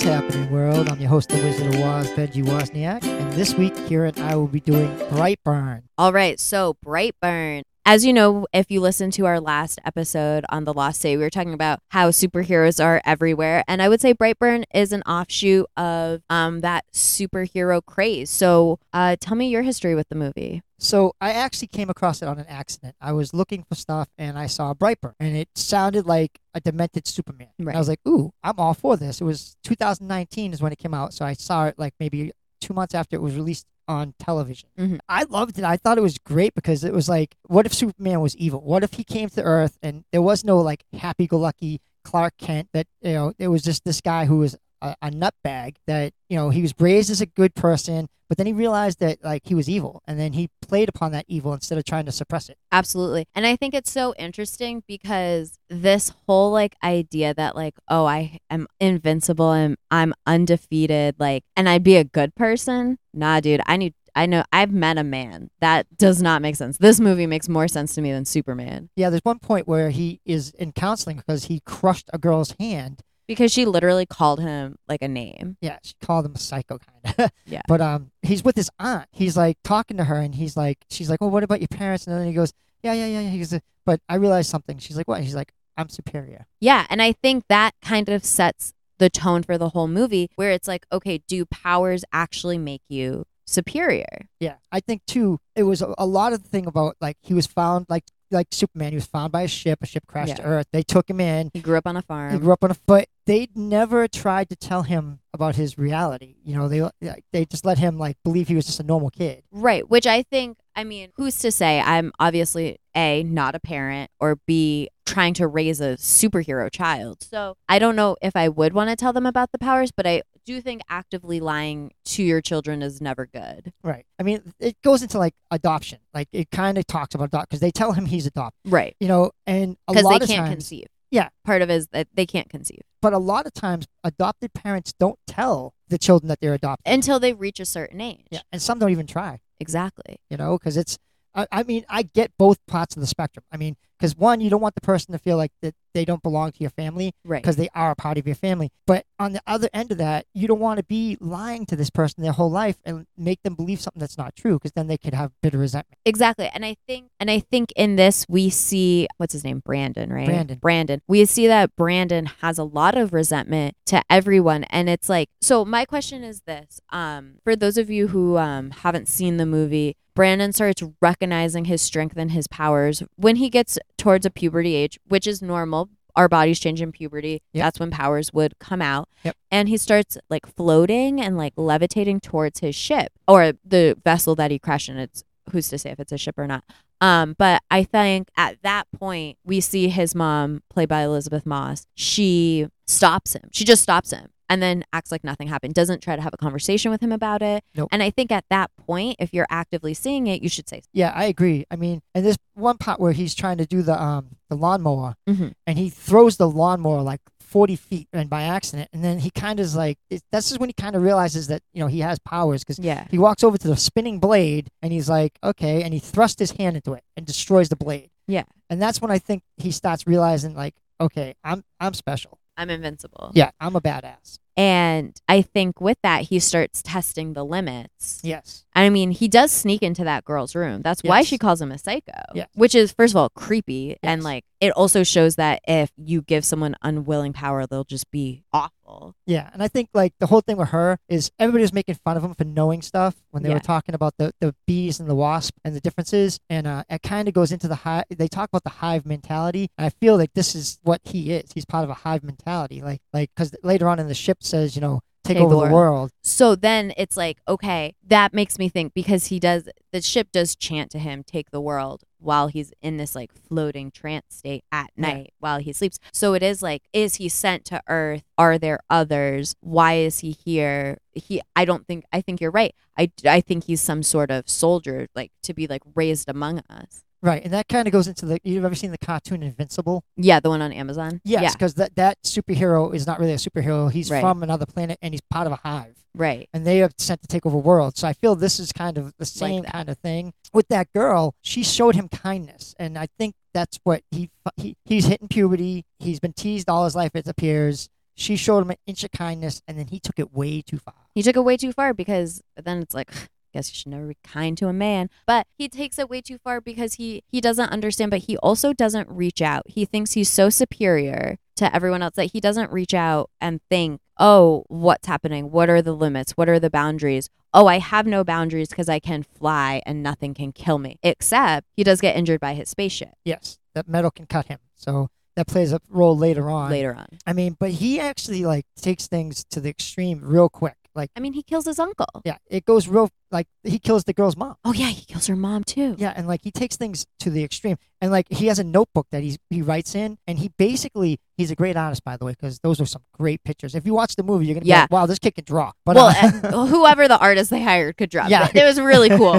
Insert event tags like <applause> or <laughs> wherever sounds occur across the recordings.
What's happening, world? I'm your host, the Wizard of Oz, Benji Wozniak, and this week here and I will be doing Brightburn. All right, so Brightburn. As you know, if you listened to our last episode on The Lost City, we were talking about how superheroes are everywhere. And I would say Brightburn is an offshoot of um, that superhero craze. So uh, tell me your history with the movie. So I actually came across it on an accident. I was looking for stuff and I saw Brightburn, and it sounded like a demented Superman. Right. I was like, "Ooh, I'm all for this." It was 2019 is when it came out, so I saw it like maybe two months after it was released on television. Mhm. I loved it. I thought it was great because it was like, what if Superman was evil? What if he came to Earth and there was no like happy-go-lucky Clark Kent? That you know, it was just this guy who was a, a nutbag. That you know, he was raised as a good person, but then he realized that like he was evil, and then he played upon that evil instead of trying to suppress it. Absolutely. And I think it's so interesting because this whole like idea that like, oh, I am invincible and I'm undefeated, like, and I'd be a good person. Nah, dude, I need, I know, I've met a man. That does not make sense. This movie makes more sense to me than Superman Yeah, there's one point where he is in counseling because he crushed a girl's hand. Because she literally called him like a name. Yeah, she called him a psycho kind of. <laughs> Yeah. But um, he's with his aunt. He's like talking to her, and he's like, she's like, "Well, what about your parents?" And then he goes, "Yeah, yeah, yeah." yeah." He goes, "But I realized something." She's like, "What?" He's like, "I'm superior." Yeah. And I think that kind of sets the tone for the whole movie where it's like, okay, do powers actually make you superior? Yeah, I think too. It was a, a lot of the thing about like he was found like like Superman. He was found by a ship. A ship crashed to Earth. They took him in. He grew up on a farm. He grew up on a foot. They never tried to tell him about his reality. You know, they they just let him like believe he was just a normal kid. Right, which I think, I mean, who's to say I'm obviously A, not a parent, or B, trying to raise a superhero child. So I don't know if I would want to tell them about the powers, but I do you think actively lying to your children is never good. Right. I mean, it goes into like adoption. Like it kind of talks about adopt because they tell him he's adopted. Right. You know, and a Because lot they of can't times, conceive. Yeah. Part of it is that they can't conceive but a lot of times, adopted parents don't tell the children that they're adopted. until they reach a certain age. yeah, and some don't even try. Exactly. You know, because it's. I, I mean, I get both parts of the spectrum. I mean, because one, you don't want the person to feel like that they don't belong to your family Right. because they are a part of your family. But on the other end of that, you don't want to be lying to this person their whole life and make them believe something that's not true because then they could have bitter resentment. Exactly. And I think and I think in this we see what's his name? Brandon, right? Brandon. Brandon. We see that Brandon has a lot of resentment to everyone. And it's like so my question is this. Um, for those of you who um haven't seen the movie, Brandon starts recognizing his strength and his powers when he gets towards a puberty age, which is normal. Our bodies change in puberty. Yep. That's when powers would come out. Yep. And he starts like floating and like levitating towards his ship or the vessel that he crashed in. It's who's to say if it's a ship or not. Um, but I think at that point we see his mom, played by Elizabeth Moss. She stops him. She just stops him and then acts like nothing happened. Doesn't try to have a conversation with him about it. Nope. And I think at that point, if you're actively seeing it, you should say, Yeah, I agree. I mean, and there's one part where he's trying to do the um the lawnmower, Mhm. and he throws the lawnmower like 40 feet and by accident, and then he kind of is like, it, that's just when he kind of realizes that you know he has powers because "Yeah, he walks over to the spinning blade and he's like, okay, and he thrusts his hand into it and destroys the blade. Yeah. and that's when I think he starts realizing like, okay, I'm I'm special. I'm invincible." Yeah, I'm a badass. And I think with that, he starts testing the limits. Yes. I mean, he does sneak into that girl's room. That's why she calls him a psycho. Yes. Which is, first of all, creepy. And like, it also shows that if you give someone unwilling power, they'll just be awful. Yeah, and I think like the whole thing with her is everybody was making fun of him for knowing stuff when they Yeah. were talking about the, the bees and the wasp and the differences, and uh, it kind of goes into the hive. They talk about the hive mentality, and I feel like this is what he is. He's part of a hive mentality, like like because later on in the ship says, you know, take, Take over the the world. So then it's like, okay, that makes me think because he does, the ship does chant to him, take the world while he's in this like floating trance state at night while he sleeps. So it is like, is he sent to Earth? Are there others? Why is he here? He, I don't think, I think you're right. I, I think he's some sort of soldier, like to be like raised among us. Right, and that kind of goes into the. You've ever seen the cartoon Invincible? Yeah, the one on Amazon. Yes, Yeah, because that that superhero is not really a superhero. He's Right. from another planet, and he's part of a hive. right. and they are sent to take over worlds. So I feel this is kind of the same that. kind of thing with that girl. She showed him kindness, and I think that's what he, he he's hitting puberty. He's been teased all his life. It appears she showed him an inch of kindness, and then he took it way too far. He took it way too far because then it's like, guess you should never be kind to a man. But he takes it way too far because he he doesn't understand, but he also doesn't reach out. He thinks he's so superior to everyone else that he doesn't reach out and think, oh, what's happening? What are the limits? What are the boundaries? Oh, I have no boundaries because I can fly and nothing can kill me. Except he does get injured by his spaceship Yes, that metal can cut him. So that plays a role later on. later on. I mean, but he actually like takes things to the extreme real quick. Like, I mean, he kills his uncle. yeah, it goes real. Like he kills the girl's mom. Oh yeah, he kills her mom too. Yeah, and like he takes things to the extreme, and like he has a notebook that he's he writes in, and he basically he's a great artist by the way, because those are some great pictures. If you watch the movie, you're gonna be Yeah. like, wow, this kid can draw. But well, uh, <laughs> whoever the artist they hired could draw. Yeah. Yeah, it was really <laughs> cool.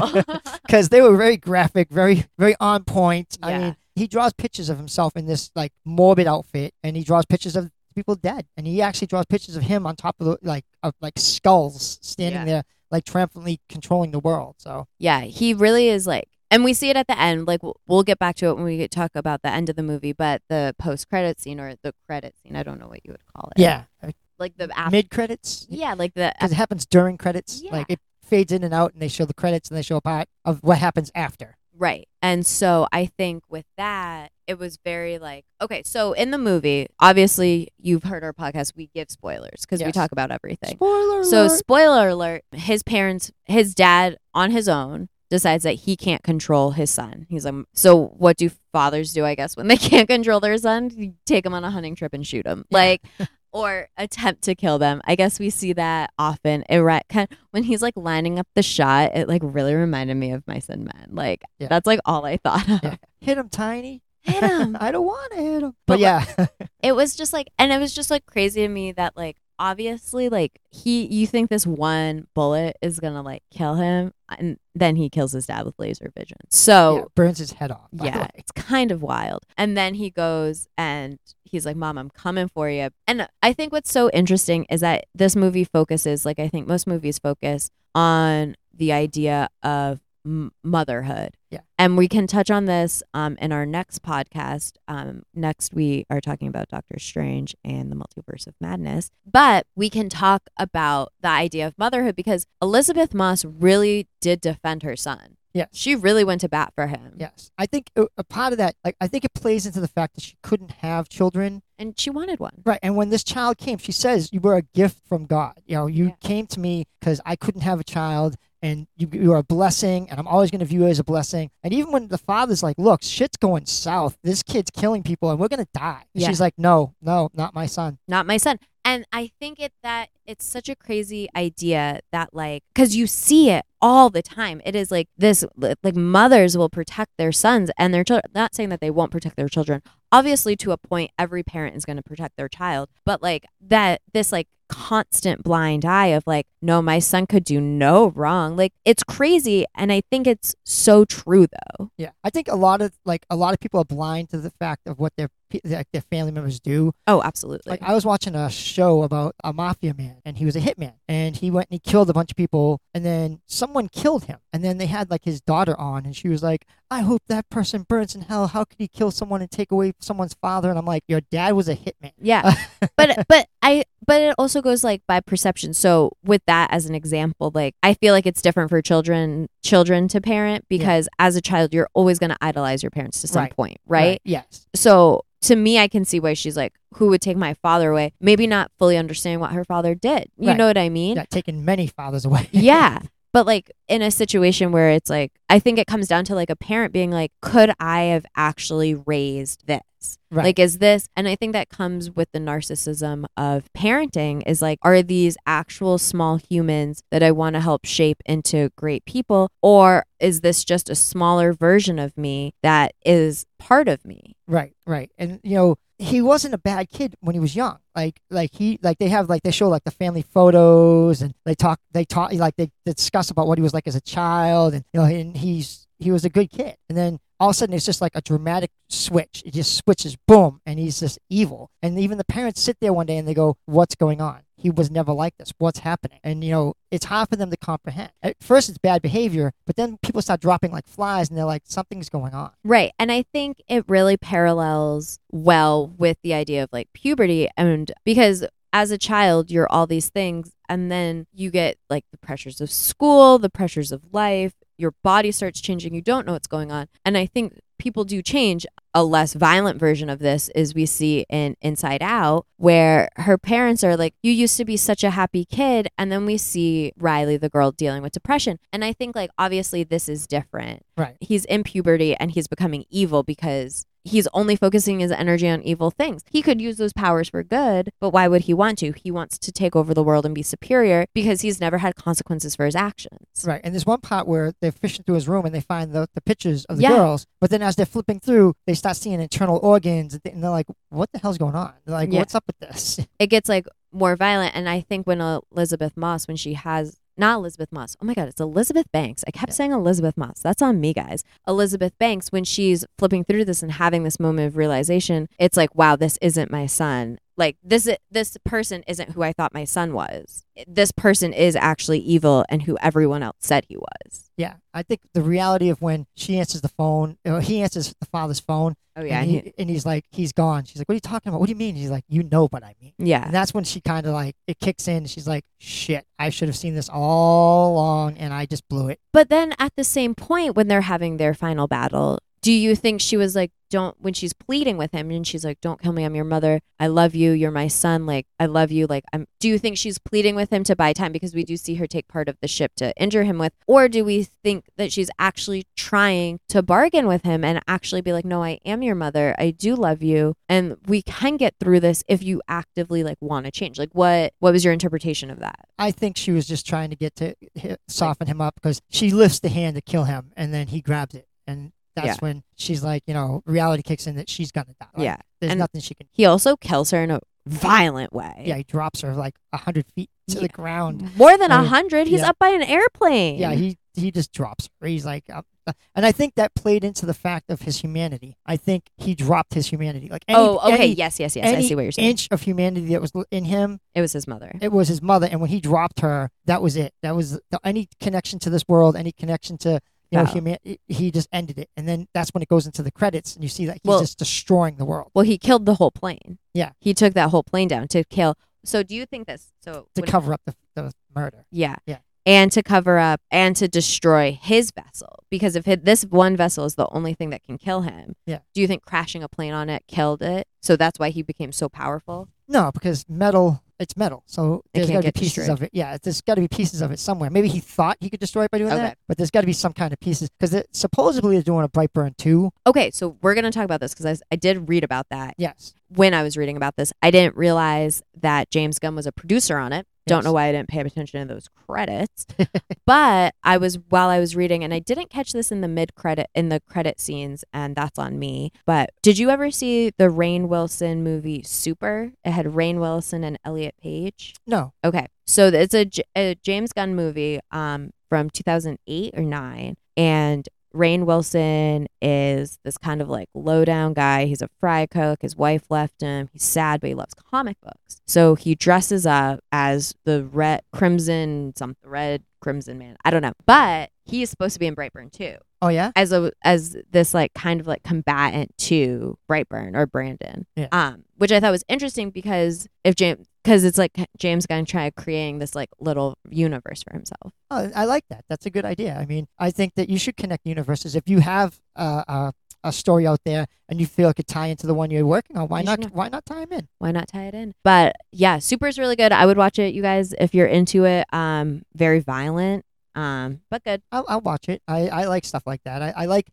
because they were very graphic, very very on point. I Yeah. mean, he draws pictures of himself in this like morbid outfit, and he draws pictures of people dead, and he actually draws pictures of him on top of the like of like skulls standing Yeah. there, like triumphantly controlling the world. So yeah, he really is like, and we see it at the end. Like we'll, we'll get back to it when we talk about the end of the movie, but the post credit scene or the credit scene, I don't know what you would call it. yeah, like the after. mid credits. yeah, like the because it happens during credits. Yeah. Like it fades in and out, and they show the credits, and they show a part of what happens after. Right. And so I think with that, it was very like, okay, so in the movie, obviously you've heard our podcast, we give spoilers because we talk about everything. Spoiler So, alert. spoiler alert, his parents, his dad on his own decides that he can't control his son. He's like, so what do fathers do, I guess, when they <laughs> can't control their son? You take him on a hunting trip and shoot him. Yeah. Like, or attempt to kill them. I guess we see that often. It kind when he's like lining up the shot, it like really reminded me of Mice and Men. Like, Yeah. that's like all I thought of. Yeah. hit him, Tiny. Hit him. <laughs> I don't want to hit him. But But yeah, <laughs> it was just like and it was just like crazy to me that like obviously like he you think this one bullet is gonna like kill him and then he kills his dad with laser vision. Yeah, so burns his head off. yeah, it's kind of wild. And then he goes and he's like mom i'm coming for you. And i think what's so interesting is that this movie focuses like i think most movies focus on the idea of m- motherhood Yeah. and we can touch on this um, in our next podcast. Um, next, we are talking about Doctor Strange and the Multiverse of Madness. But we can talk about the idea of motherhood because Elizabeth Moss really did defend her son. Yes. She really went to bat for him. Yes, I think a, a part of that, like I think it plays into the fact that she couldn't have children. And she wanted one. Right, and when this child came, she says, "You were a gift from God. You know, you Yeah. came to me because I couldn't have a child, and you, you are a blessing, and I'm always going to view you as a blessing." And even when the father's like, "Look, shit's going south. This kid's killing people, and we're going to die," Yeah. she's like, "No, no, not my son." not my son. And I think it that it's such a crazy idea that like cuz you see it all the time. It is like this like mothers will protect their sons and their children. Not saying that they won't protect their children. Obviously to a point every parent is going to protect their child, but like that this like constant blind eye of like no my son could do no wrong. Like it's crazy and I think it's so true though. Yeah, I think a lot of like a lot of people are blind to the fact of what their pe- like their family members do. Oh, absolutely. Like I was watching a show about a mafia man, and he was a hitman, and he went and he killed a bunch of people, and then someone killed him, and then they had like his daughter on, and she was like, "I hope that person burns in hell. How could he kill someone and take away someone's father?" And I'm like, "Your dad was a hitman." Yeah. <laughs> but but I but it also goes like by perception. So with that as an example, like I feel like it's different for children children to parent because as a child you're always going to idolize your parents to some Right. point, right? Yes. So to me I can see why she's like who would take my father away? Maybe not fully understanding what her father did. You Right. know what I mean? Yeah, taking many fathers away. yeah. <laughs> But like in a situation where it's like, I think it comes down to like a parent being like, could I have actually raised this? Right. Like, is this, and I think that comes with the narcissism of parenting is like, are these actual small humans that I want to help shape into great people? Or is this just a smaller version of me that is part of me? Right, right. And you know, he wasn't a bad kid when he was young. Like like he like they have like they show like the family photos and they talk they talk like they discuss about what he was like as a child and you know and he's he was a good kid. And then all of a sudden it's just like a dramatic switch. It just switches boom and he's just evil. And even the parents sit there one day and they go, "What's going on?" He was never like this. What's happening? And you know, it's hard for them to comprehend. At first, it's bad behavior, but then people start dropping like flies, and they're like, something's going on. Right. And I think it really parallels well with the idea of like puberty. And because as a child, you're all these things. And then you get like the pressures of school, the pressures of life, your body starts changing. You don't know what's going on. And I think people do change. A less violent version of this is we see in Inside Out, where her parents are like, You used to be such a happy kid. And then we see Riley, the girl, dealing with depression. And I think, like, obviously, this is different. Right. He's in puberty and he's becoming evil because he's only focusing his energy on evil things. He could use those powers for good, but why would he want to? He wants to take over the world and be superior because he's never had consequences for his actions. Right. And there's one part where they're fishing through his room and they find the, the pictures of the Yeah. girls. But then as they're flipping through, they start seeing internal organs and they- and they're like, what the hell's going on? They're like, Yeah. what's up with this? <laughs> It gets like more violent. And I think when Elizabeth Moss, when she has not Elizabeth Moss. Oh my God, it's Elizabeth Banks. I kept Yeah. saying Elizabeth Moss. That's on me, guys. Elizabeth Banks, when she's flipping through this and having this moment of realization, it's like, wow, this isn't my son. Like this, this person isn't who I thought my son was. This person is actually evil and who everyone else said he was. Yeah. I think the reality of when she answers the phone, or he answers the father's phone, Oh yeah, and, he- he, and he's like, he's gone. She's like, what are you talking about? What do you mean? He's like, you know what I mean. yeah. And that's when she kind of like, it kicks in. She's like, shit, I should have seen this all along and I just blew it. But then at the same point, when they're having their final battle, do you think she was like, don't, when she's pleading with him and she's like, don't kill me, I'm your mother. I love you. You're my son. Like, I love you. Like, I'm, do you think she's pleading with him to buy time because we do see her take part of the ship to injure him with? Or do we think that she's actually trying to bargain with him and actually be like, no, I am your mother. I do love you. And we can get through this if you actively like want to change. Like, what, what was your interpretation of that? I think she was just trying to get to soften him up because she lifts the hand to kill him and then he grabs it. And that's Yeah. when she's like, you know, reality kicks in that she's to die. Like, Yeah. There's And- nothing she can He also kills her in a violent way. Yeah, he drops her like a hundred feet to Yeah. the ground. More than a hundred. He's yeah. up by an airplane. Yeah, he he just drops her. He's like, uh, uh, and I think that played into the fact of his humanity. I think he dropped his humanity. Like any, oh, okay. any yes, yes, yes. I see what you're saying. inch of humanity that was in him, it was his mother. it was his mother. And when he dropped her, that was it. That was the, any connection to this world, any connection to you know Wow. human. He just ended it, and then that's when it goes into the credits, and you see that he's Well- just destroying the world well, he killed the whole plane. Yeah. He took that whole plane down to kill. So, do you think this? So, to cover up the, the murder. yeah, Yeah. and to cover up and to destroy his vessel because if it, this one vessel is the only thing that can kill him. Yeah. Do you think crashing a plane on it killed it? So that's why he became so powerful. No, because metal, it's metal. So It there's can't got to be get pieces destroyed. of it. Yeah, there's got to be pieces of it somewhere. Maybe he thought he could destroy it by doing Okay. that, but there's got to be some kind of pieces because supposedly they're doing a Brightburn too. Okay, so we're gonna talk about this because I, s- I did read about that Yes. when I was reading about this. I didn't realize that James Gunn was a producer on it. Don't know why I didn't pay attention to those credits. <laughs> but I was while I was reading, and I didn't catch this in the mid credit in the credit scenes, and that's on me. But did you ever see the Rainn Wilson movie Super? It had Rainn Wilson and Elliot Page. No. Okay, so it's a, a James Gunn movie um, from 2008 or 9. And Rainn Wilson is this kind of like low down guy. He's a fry cook. His wife left him. He's sad, but he loves comic books. So he dresses up as the red crimson, some red crimson man. I don't know. But he is supposed to be in Brightburn too Oh, yeah? as a as this like kind of like combatant to Brightburn or Brandon. Yeah. Um, which I thought was interesting because if James because it's like James Gunn trying creating this like little universe for himself. Oh, I like that. That's a good idea. I mean, I think that you should connect universes. If you have uh, a, a story out there and you feel it could tie into the one you're working on, why not? Why not tie them in? Why not tie it in? But yeah, Super is really good. I would watch it, you guys, if you're into it. Um, very violent. Um, but good. I'll, I'll watch it. I, I like stuff like that. I, I like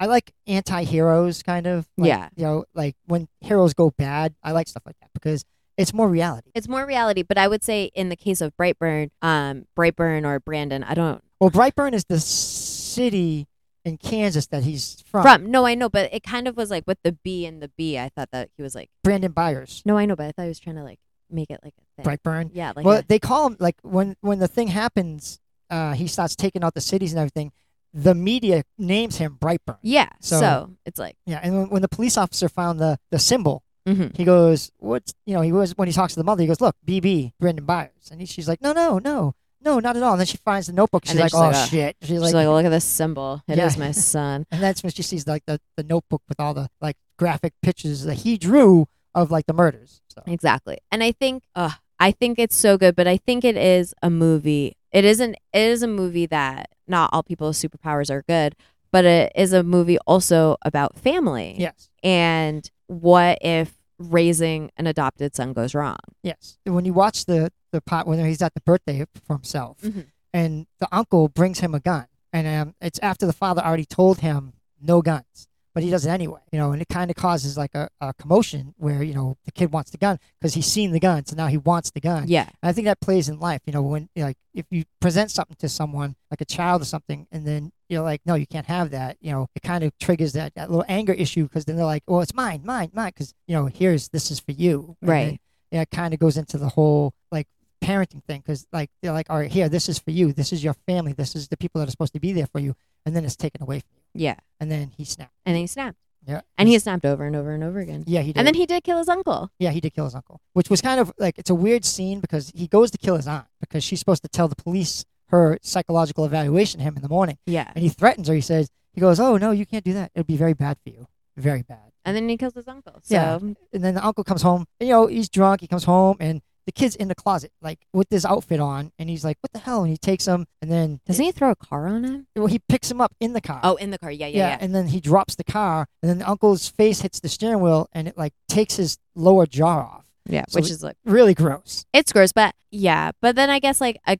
I like anti-heroes kind of. Like, Yeah. You know, like when heroes go bad, I like stuff like that because it's more reality. It's more reality, but I would say in the case of Brightburn, um, Brightburn or Brandon, I don't Well, Brightburn is the city in Kansas that he's from. from. No, I know, but it kind of was like with the B and the B. I thought that he was like, Brandon Byers. no, I know, but I thought he was trying to like make it like a thing. Brightburn. Yeah, like well, a- they call him like when when the thing happens, uh, he starts taking out the cities and everything. The media names him Brightburn. yeah. So- So, it's like, Yeah, and when, when the police officer found the the symbol, mhm. he goes, "What's you know?" He was when he talks to the mother, he goes, "Look, BB, Brendan Byers," and he, she's like, "No, no, no, no, not at all." And then she finds the notebook. She's And like, she's "Oh like, "Ah." shit!" She's she's like, like, look at this symbol. It is Yeah. my son. <laughs> and that's when she sees like the, the notebook with all the like graphic pictures that he drew of like the murders. So. Exactly. And I think uh, I think it's so good, but I think it is a movie. It isn't it is a movie that not all people with superpowers are good, but it is a movie also about family. Yes. And what if raising an adopted son goes wrong? Yes. When you watch the the pot when he's at the birthday for himself, Mhm. and the uncle brings him a gun, and um, it's after the father already told him no guns, but he does it anyway. You know, and it kind of causes like a, a commotion where you know the kid wants the gun because he's seen the gun, so now he wants the gun. Yeah. And I think that plays in life. You know, when like if you present something to someone like a child or something, and then you're like, no, you can't have that. You know, it kind of triggers that, that little anger issue because then they're like, well, it's mine, mine, mine, because you know, here's this is for you. And Right. then, yeah, it kind of goes into the whole like parenting thing because like they're like, all right, here, this is for you. This is your family. This is the people that are supposed to be there for you, and then it's taken away from you. Yeah. And then he snapped. And he snapped. Yeah. And he snapped over and over and over again. yeah, he did. And then he did kill his uncle. Yeah, he did kill his uncle, which was kind of like it's a weird scene because he goes to kill his aunt because she's supposed to tell the police her psychological evaluation of him in the morning, Yeah. and he threatens her. He says, "He goes, oh no, you can't do that. It'll be very bad for you, very bad." And then he kills his uncle. So Yeah. And then the uncle comes home, and you know he's drunk. He comes home, and the kid's in the closet, like with this outfit on, and he's like, "What the hell?" And he takes him, and then doesn't he throw a car on him? Well, he picks him up in the car. Oh, in the car. Yeah, yeah, yeah. and then he drops the car, and then the uncle's face hits the steering wheel, and it like takes his lower jaw off. Yeah. So which is like Really gross. it's gross, but yeah. But then I guess like a,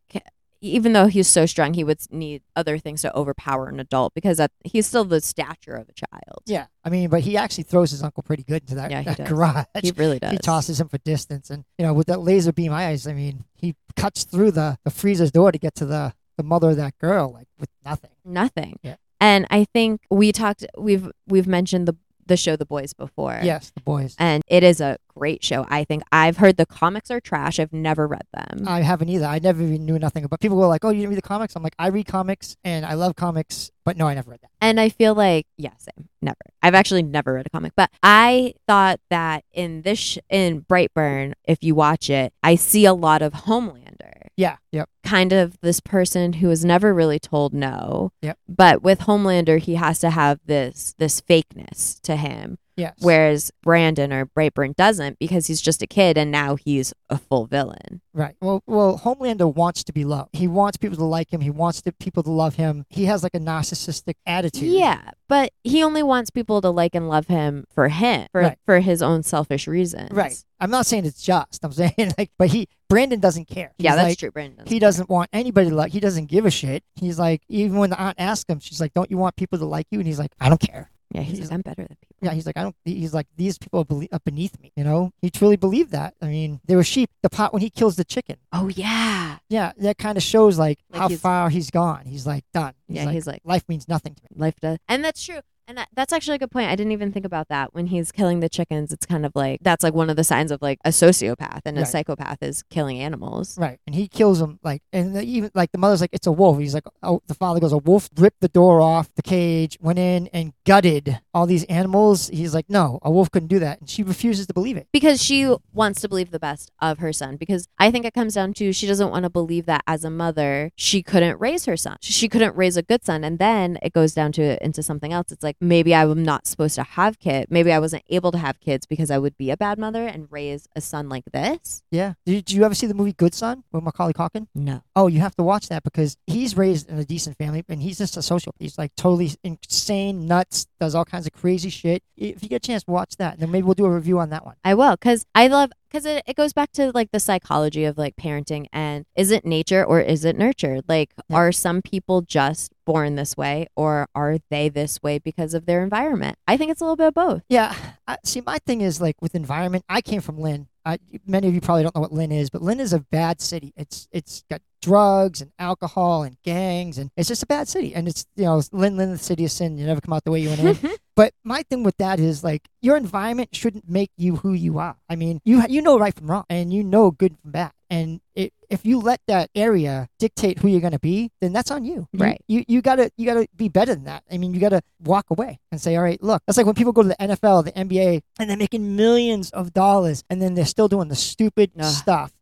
even though he's so strong, he would need other things to overpower an adult because that, he's still the stature of a child. Yeah, I mean, but he actually throws his uncle pretty good into that, Yeah, that does. garage. He really does. He tosses him for distance, and you know, with that laser beam eyes, I mean, he cuts through the the freezer's door to get to the the mother of that girl, like with nothing. nothing. Yeah. And I think we talked. We've we've mentioned the the show The Boys before. Yes, the boys. And it is a great show. I think I've heard the comics are trash. I've never read them. I haven't either. I never even knew nothing about. People were like, "Oh, you didn't read the comics?" I'm like, "I read comics and I love comics, but no, I never read that." And I feel like, yeah, same. Never. I've actually never read a comic, but I thought that in this, sh- in Brightburn, if you watch it, I see a lot of Homelander. Yeah, yep, Kind of this person who is never really told no. Yep. But with Homelander, he has to have this this fakeness to him, yes. whereas Brandon or Brightburn doesn't because he's just a kid and now he's a full villain. Right. Well, well, Homelander wants to be loved. He wants people to like him. He wants the people to love him. He has like a narcissistic attitude. Yeah, but he only wants people to like and love him for him, for Right. for his own selfish reasons. Right. I'm not saying it's just. I'm <laughs> saying like, but he Brandon doesn't care. Yeah, that's like, true. Brandon. He doesn't want anybody to like. He doesn't give a shit. He's like, even when the aunt asks him, she's like, "Don't you want people to like you?" And he's like, "I don't care." Yeah, he's, he's- like, I'm better than people. Yeah, he's like, I don't. He's like, these people are, beneath me. You know, he truly believed that. I mean, they were sheep. The pot, when he kills the chicken. Oh yeah. Yeah, that kind of shows like, Like how he's- far he's gone. He's like done. He's Yeah, like, he's like- life means nothing to me. Life does, and that's true. And that, that's actually a good point. I didn't even think about that. When he's killing the chickens, it's kind of like that's like one of the signs of like a sociopath, and a Right. psychopath is killing animals. Right, and he kills them like, and the, even like the mother's like, it's a wolf. He's like, oh, the father goes, a wolf ripped the door off the cage, went in and gutted all these animals. He's like, no, a wolf couldn't do that, and she refuses to believe it. because she wants to believe the best of her son because i think it comes down to she doesn't want to believe that as a mother she couldn't raise her son she couldn't raise a good son and then it goes down to into something else it's like maybe i'm not supposed to have kids. maybe i wasn't able to have kids because i would be a bad mother and raise a son like this Yeah. Did, did you ever see the movie Good Son with Macaulay Culkin? no Oh, you have to watch that because he's raised in a decent family, and he's just a social. He's like totally insane, nuts, does all kinds of crazy shit. If you get a chance, watch that, and then maybe we'll do a review on that one. I will because I love because it, it goes back to like the psychology of like parenting and is it nature or is it nurtured? Like, Yeah. are some people just born this way or are they this way because of their environment? I think it's a little bit of both. Yeah. I, see, my thing is like with environment. I came from Lynn. I, many of you probably don't know what Lynn is, but Lynn is a bad city. It's it's got drugs and alcohol and gangs, and it's just a bad city. And it's you know Lynn, Lynn, the city of sin. You never come out the way you went in. <laughs> But my thing with that is like your environment shouldn't make you who you are. I mean, you you know right from wrong, and you know good from bad. And it, if you let that area dictate who you're gonna be, then that's on you. You- Right. You you gotta you gotta be better than that. I mean, you gotta walk away and say, all right, look. That's like when people go to the NFL, the NBA, and they're making millions of dollars, and then they're still doing the stupid Ugh. stuff.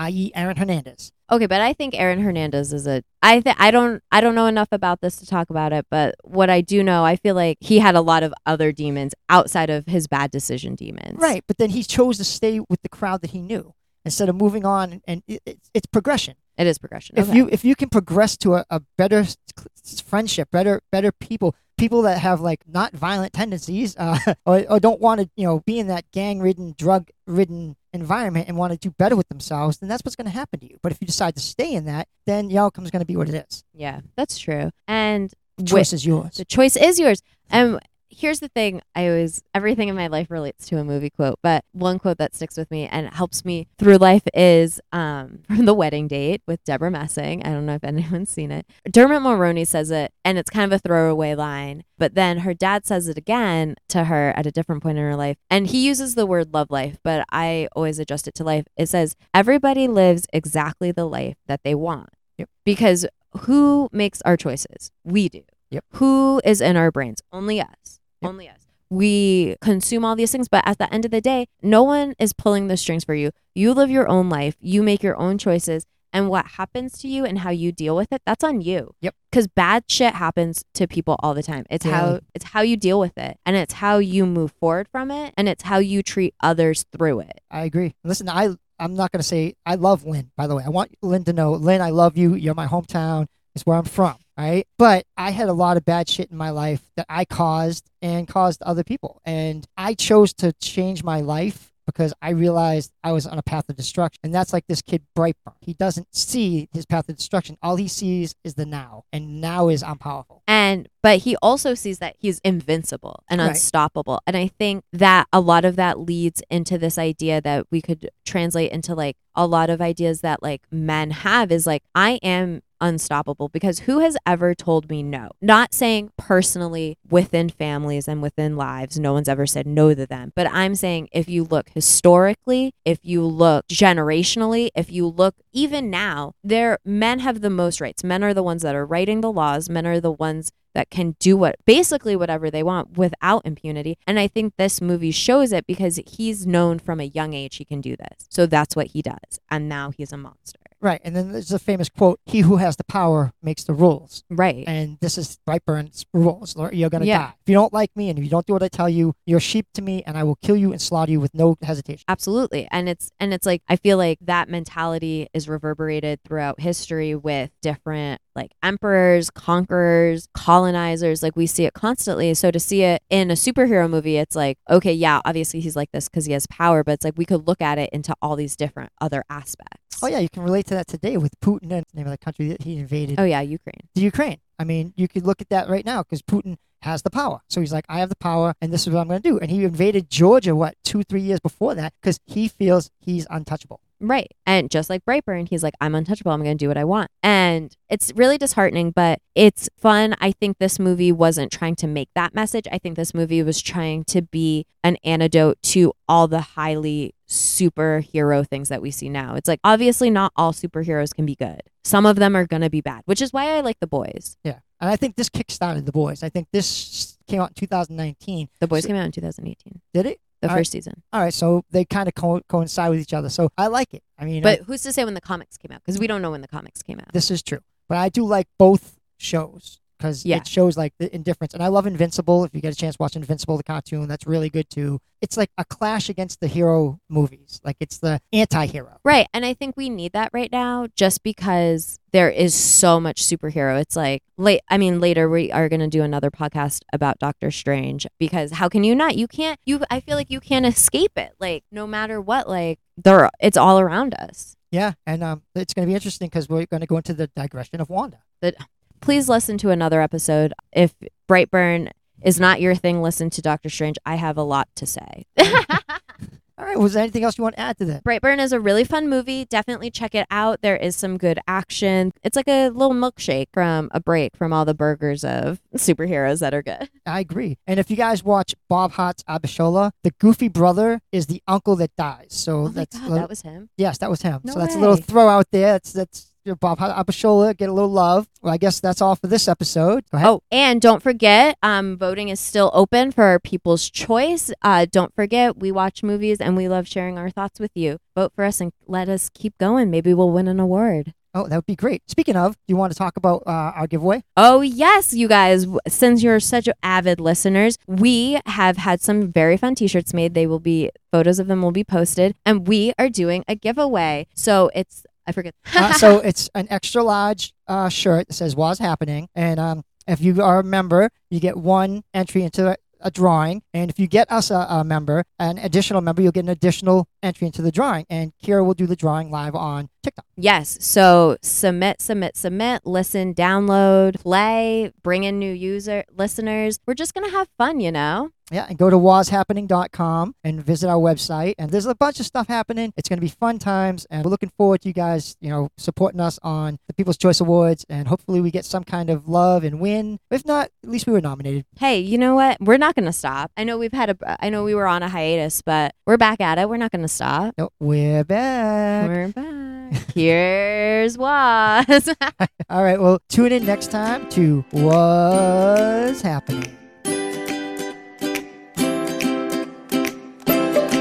I.e., Aaron Hernandez. Okay, but I think Aaron Hernandez is a. I th- I don't I don't know enough about this to talk about it, but what I do know, I feel like he had a lot of other demons outside of his bad decision demons. Right, but then he chose to stay with the crowd that he knew instead of moving on, and it, it's, it's progression. It is progression. If Okay. you if you can progress to a, a better friendship, better better people, people that have like not violent tendencies, uh, <laughs> or, or don't want to you know be in that gang ridden, drug ridden environment and want to do better with themselves, then that's what's going to happen to you. But if you decide to stay in that, then the outcome's going to be what it is. yeah, that's true. And The choice is yours. the choice is yours. And here's the thing: I always everything in my life relates to a movie quote, but one quote that sticks with me and helps me through life is um, <laughs> from The Wedding Date with Debra Messing. I don't know if <laughs> anyone's seen it. Dermot Mulroney says it, and it's kind of a throwaway line. But then her dad says it again to her at a different point in her life, and he uses the word love life, but I always adjust it to life. It says everybody lives exactly the life that they want. Yep. Because who makes our choices? We do. Yep. Who is in our brains? Only us. Only us. We consume all these things, but at the end of the day, no one is pulling the strings for you. You live your own life, you make your own choices, and what happens to you and how you deal with it, that's on you. Yep. Because bad shit happens to people all the time. It's how it's how you deal with it, and it's how you move forward from it, and it's how you treat others through it. I agree. Listen, I I'm not going to say I love Lynn. By the way, I want Lynn to know, Lynn, I love you. You're my hometown. It's where I'm from. Right. But I had a lot of bad shit in my life that I caused and caused other people, and I chose to change my life because I realized I was on a path of destruction. And that's like this kid Brightburn. He doesn't see his path of destruction. All he sees is the now, and now is I'm powerful. And but he also sees that he's invincible and Right. unstoppable. And I think that a lot of that leads into this idea that we could translate into like a lot of ideas that like men have is like I am unstoppable because who has ever told me no? Not saying personally within families and within lives, no one's ever said no to them. But I'm saying if you look historically, if you look generationally, if you look even now, there men have the most rights. Men are the ones that are writing the laws. Men are the ones that can do what basically whatever they want without impunity. And I think this movie shows it because he's known from a young age he can do this. So that's what he does. And now he's a monster. Right. And then there's a famous quote: "He who has the power makes the rules." Right. and this is Brightburn's rules. You're gonna Yeah. die if you don't like me and if you don't do what I tell you. You're sheep to me, and I will kill you and slaughter you with no hesitation. Absolutely. And it's and it's like I feel like that mentality is reverberated throughout history with different like emperors, conquerors, colonizers, like we see it constantly. So to see it in a superhero movie, it's like, okay, yeah, obviously he's like this cuz he has power, but it's like we could look at it into all these different other aspects. Oh yeah, you can relate to that today with Putin and the name of the country that he invaded, Oh yeah, Ukraine. the Ukraine. I mean, you could look at that right now because Putin has the power. So he's like, I have the power, and this is what I'm going to do. And he invaded Georgia, what two, three years before that, because he feels he's untouchable. Right. And just like Brightburn, he's like, I'm untouchable. I'm going to do what I want. And it's really disheartening, but it's fun. I think this movie wasn't trying to make that message. I think this movie was trying to be an antidote to all the highly superhero things that we see now. It's like, obviously, not all superheroes can be good. Some of them are going to be bad, which is why I like The Boys. Yeah, and I think this kickstarted the boys. I think this came out in 2019. The Boys So- came out in 2018, Did it? The All right. first season. All right, so they kind of co- coincide with each other. So I like it. I mean, I- But who's to say when the comics came out? Because we don't know when the comics came out. This is true, but I do like both shows because Yeah. it shows like the indifference. And I love Invincible. If you get a chance, watch Invincible, the cartoon. That's really good too. It's like a clash against the hero movies. Like it's the anti-hero. Right. And I think we need that right now just because there is so much superhero. It's like late I mean later we are going to do another podcast about Doctor Strange because how can you not? You can't you I feel like you can't escape it. Like no matter what like there it's all around us. Yeah, and um, it's going to be interesting because we're going to go into the digression of Wanda. Please listen to another episode. If Brightburn is not your thing, listen to Doctor Strange. I have a lot to say. <laughs> All right, was there anything else you want to add to that? Brightburn is a really fun movie. Definitely check it out. There is some good action. It's like a little milkshake from a break from all the burgers of <laughs> superheroes that are good. I agree. And if you guys watch Bob Hearts Abishola, the goofy brother is the uncle that dies. So Oh that's god, a- that was him. yes, that was him. No so that's a little throw out there. That's that's Bob Abishola get a little love. Well, I guess that's all for this episode. Go ahead. Oh, and don't forget, um, voting is still open for People's Choice. Uh, don't forget, we watch movies and we love sharing our thoughts with you. Vote for us and let us keep going. Maybe we'll win an award. Oh, that would be great. Speaking of, do you want to talk about uh, our giveaway? Oh, yes, you guys. Since you're such avid listeners, we have had some very fun t shirts made. They will be, photos of them will be posted, and we are doing a giveaway. So it's, I forget. <laughs> uh, so <laughs> it's an extra large uh, shirt that says "Was Happening," and um, if you are a member, you get one entry into a drawing. And if you get us a, a, member, an additional member, you'll get an additional entry into the drawing. And Kyra will do the drawing live on TikTok. Yes. So submit, submit, submit, listen, download, play, bring in new user listeners. We're just gonna have fun, you know. Yeah, and go to washappening.com and visit our website. And there's a bunch of stuff happening. It's going to be fun times, and we're looking forward to you guys, you know, supporting us on the People's Choice Awards. And hopefully, we get some kind of love and win. If not, at least we were nominated. Hey, you know what? We're not going to stop. I know we've had a, I know we were on a hiatus, but we're back at it. We're not going to stop. No, we're back. We're back. <laughs> Here's was. <laughs> <laughs> All right. Well, tune in next time to Was Happening.